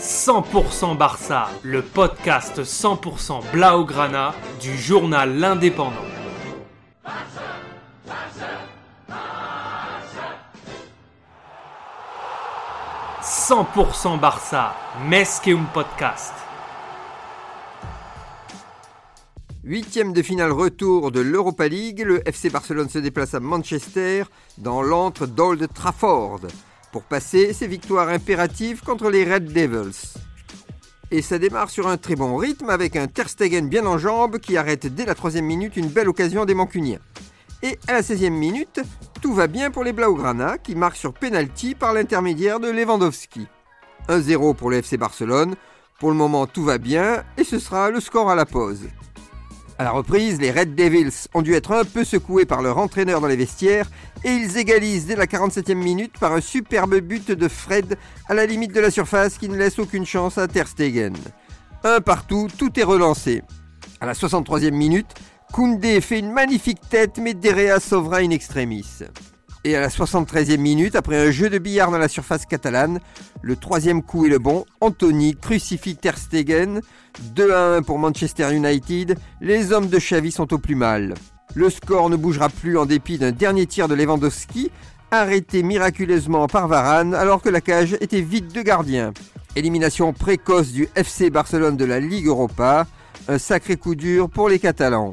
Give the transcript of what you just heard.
100% Barça, le podcast 100% Blaugrana du journal L'Indépendant. « 100% Barça, Mesqueum Podcast. Huitième de finale retour de l'Europa League, le FC Barcelone se déplace à Manchester dans l'antre d'Old Trafford pour passer ses victoires impératives contre les Red Devils. Et ça démarre sur un très bon rythme avec un Ter Stegen bien en jambes qui arrête dès la troisième minute une belle occasion des Mancuniens. Et à la 16e minute, tout va bien pour les Blaugrana qui marquent sur penalty par l'intermédiaire de Lewandowski. 1-0 pour le FC Barcelone. Pour le moment, tout va bien et ce sera le score à la pause. À la reprise, les Red Devils ont dû être un peu secoués par leur entraîneur dans les vestiaires et ils égalisent dès la 47e minute par un superbe but de Fred à la limite de la surface qui ne laisse aucune chance à Ter Stegen. Un partout, tout est relancé. À la 63e minute, Koundé fait une magnifique tête mais Derea sauvera in extremis. Et à la 73e minute, après un jeu de billard dans la surface catalane, le troisième coup est le bon. Anthony crucifie Ter Stegen. 2 à 1 pour Manchester United. Les hommes de Xavi sont au plus mal. Le score ne bougera plus en dépit d'un dernier tir de Lewandowski, arrêté miraculeusement par Varane alors que la cage était vide de gardiens. Élimination précoce du FC Barcelone de la Ligue Europa. Un sacré coup dur pour les Catalans.